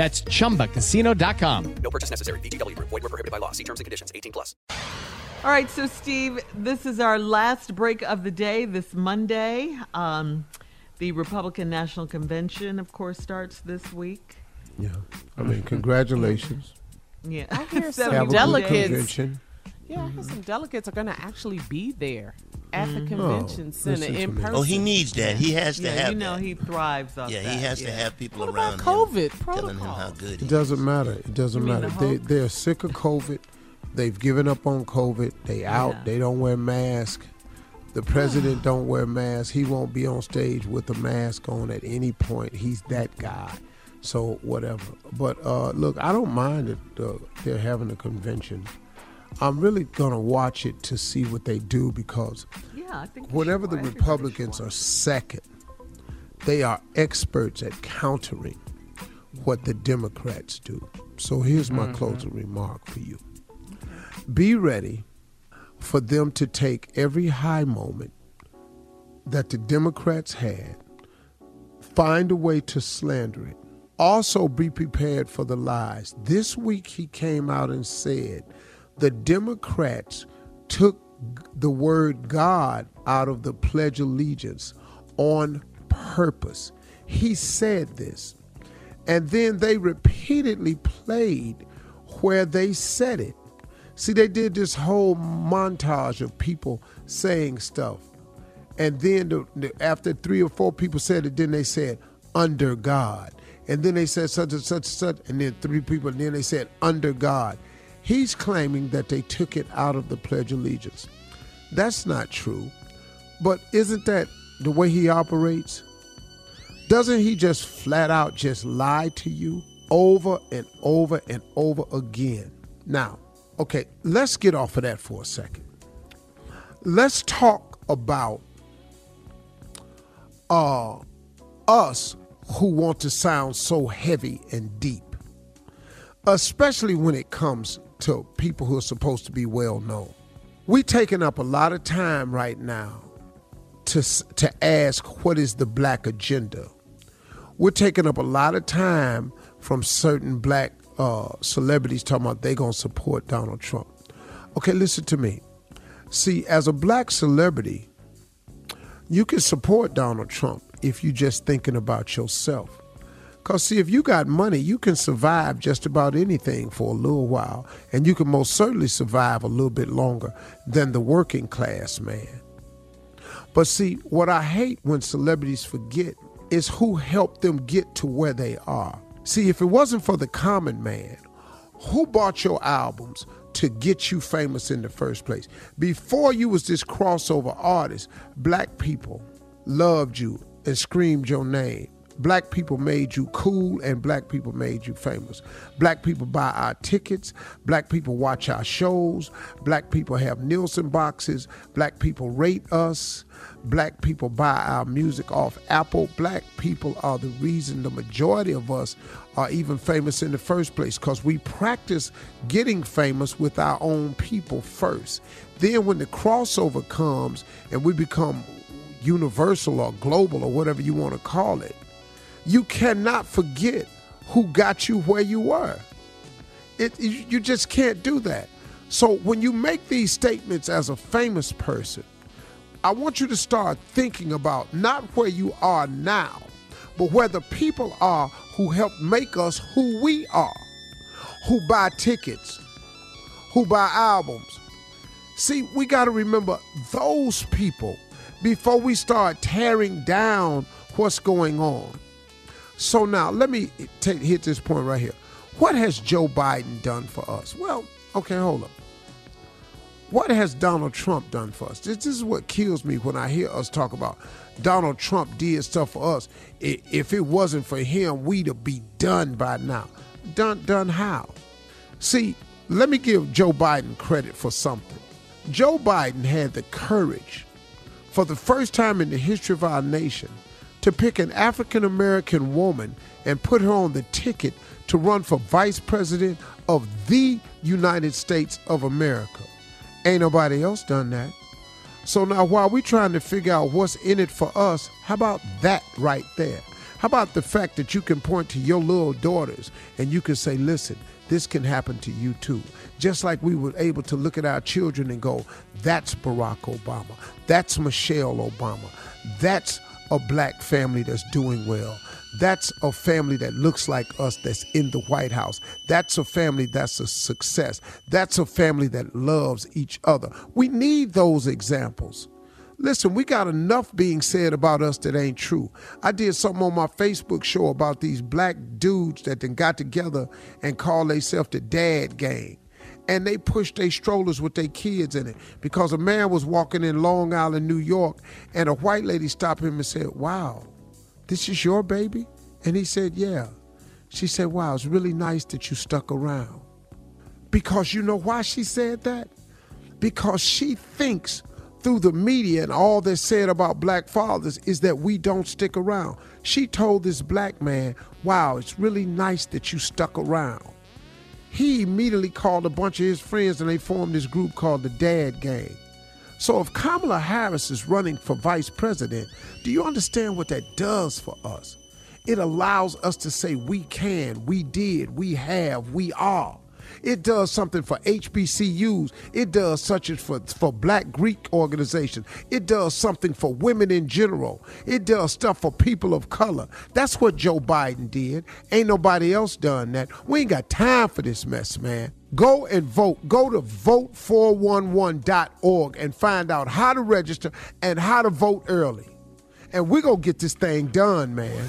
That's chumbacasino.com. No purchase necessary. VGW Group. Void were prohibited by law. See terms and conditions. 18 plus. All right, so Steve, this is our last break of the day this Monday. Um, the Republican National Convention, of course, starts this week. Yeah. I mean, congratulations. Yeah. I hear some Have a good delegates. Yeah, I hear some delegates are going to actually be there at the Oh, convention center listen in person. Oh, he needs that. He has to yeah, have you know that. he thrives off yeah, that. he has to yeah. have people What around about COVID him telling him how protocols? good It he is. doesn't matter. It doesn't matter. the they they're sick of COVID. They've given up on COVID. They out. Yeah. They don't wear masks. The president don't wear masks. He won't be on stage with a mask on at any point. He's that guy. So whatever. But uh, look, I don't mind that uh, they're having a convention. I'm really gonna watch it to see what they do because Yeah, I think they whenever the watch- everybody should Republicans are second, they are experts at countering what the Democrats do. So here's my mm-hmm. closing remark for you Be ready for them to take every high moment that the Democrats had, find a way to slander it. Also, be prepared for the lies. This week, he came out and said the Democrats took the word God out of the Pledge of Allegiance on purpose. He said this. And then they repeatedly played where they said it. See, they did this whole montage of people saying stuff. And then the, the, after three or four people said it, then they said, under God. And then they said such and such and such. And then three people, and then they said, under God. He's claiming that they took it out of the Pledge of Allegiance. That's not true. But isn't that the way he operates? Doesn't he just flat out just lie to you over and over and over again? Now, okay, let's get off of that for a second. Let's talk about uh, us who want to sound so heavy and deep, especially when it comes to people who are supposed to be well known. We're taking up a lot of time right now to, to ask what is the black agenda. We're taking up a lot of time from certain black uh, celebrities talking about they're gonna support Donald Trump. Okay, listen to me. See, as a black celebrity, you can support Donald Trump if you're just thinking about yourself. Cause see, if you got money, you can survive just about anything for a little while, and you can most certainly survive a little bit longer than the working class man. But see, what I hate when celebrities forget is who helped them get to where they are. See, if it wasn't for the common man, who bought your albums to get you famous in the first place? Before you was this crossover artist, black people loved you and screamed your name. Black people made you cool and black people made you famous. Black people buy our tickets. Black people watch our shows. Black people have Nielsen boxes. Black people rate us. Black people buy our music off Apple. Black people are the reason the majority of us are even famous in the first place because we practice getting famous with our own people first. Then, when the crossover comes and we become universal or global or whatever you want to call it, you cannot forget who got you where you were. It, you just can't do that. So when you make these statements as a famous person, I want you to start thinking about not where you are now, but where the people are who helped make us who we are, who buy tickets, who buy albums. See, we got to remember those people before we start tearing down what's going on. So now let me hit this point right here. What has Joe Biden done for us? Well, okay, hold up. What has Donald Trump done for us? This, this is what kills me when I hear us talk about Donald Trump did stuff for us. If it wasn't for him, we'd have be done by now. Done, done how? See, let me give Joe Biden credit for something. Joe Biden had the courage, for the first time in the history of our nation, to pick an African American woman and put her on the ticket to run for vice president of the United States of America. Ain't nobody else done that. So now while we're trying to figure out what's in it for us, how about that right there? How about the fact that you can point to your little daughters and you can say, listen, this can happen to you too. Just like we were able to look at our children and go, that's Barack Obama. That's Michelle Obama. That's a black family that's doing well. That's a family that looks like us that's in the White House. That's a family that's a success. That's a family that loves each other. We need those examples. Listen, we got enough being said about us that ain't true. I did something on my Facebook show about these black dudes that then got together and called themselves the dad gang. And they pushed their strollers with their kids in it because a man was walking in Long Island, New York, and a white lady stopped him and said, Wow, this is your baby? And he said, Yeah. She said, Wow, it's really nice that you stuck around. Because you know why she said that? Because she thinks through the media and all that's said about black fathers is that we don't stick around. She told this black man, Wow, it's really nice that you stuck around. He immediately called a bunch of his friends and they formed this group called the Dad Gang. So if Kamala Harris is running for vice president, do you understand what that does for us? It allows us to say we can, we did, we have, we are. It does something for HBCUs. It does such as for, for black Greek organizations. It does something for women in general. It does stuff for people of color. That's what Joe Biden did. Ain't nobody else done that. We ain't got time for this mess, man. Go and vote. Go to vote411.org and find out how to register and how to vote early. And we're going to get this thing done, man.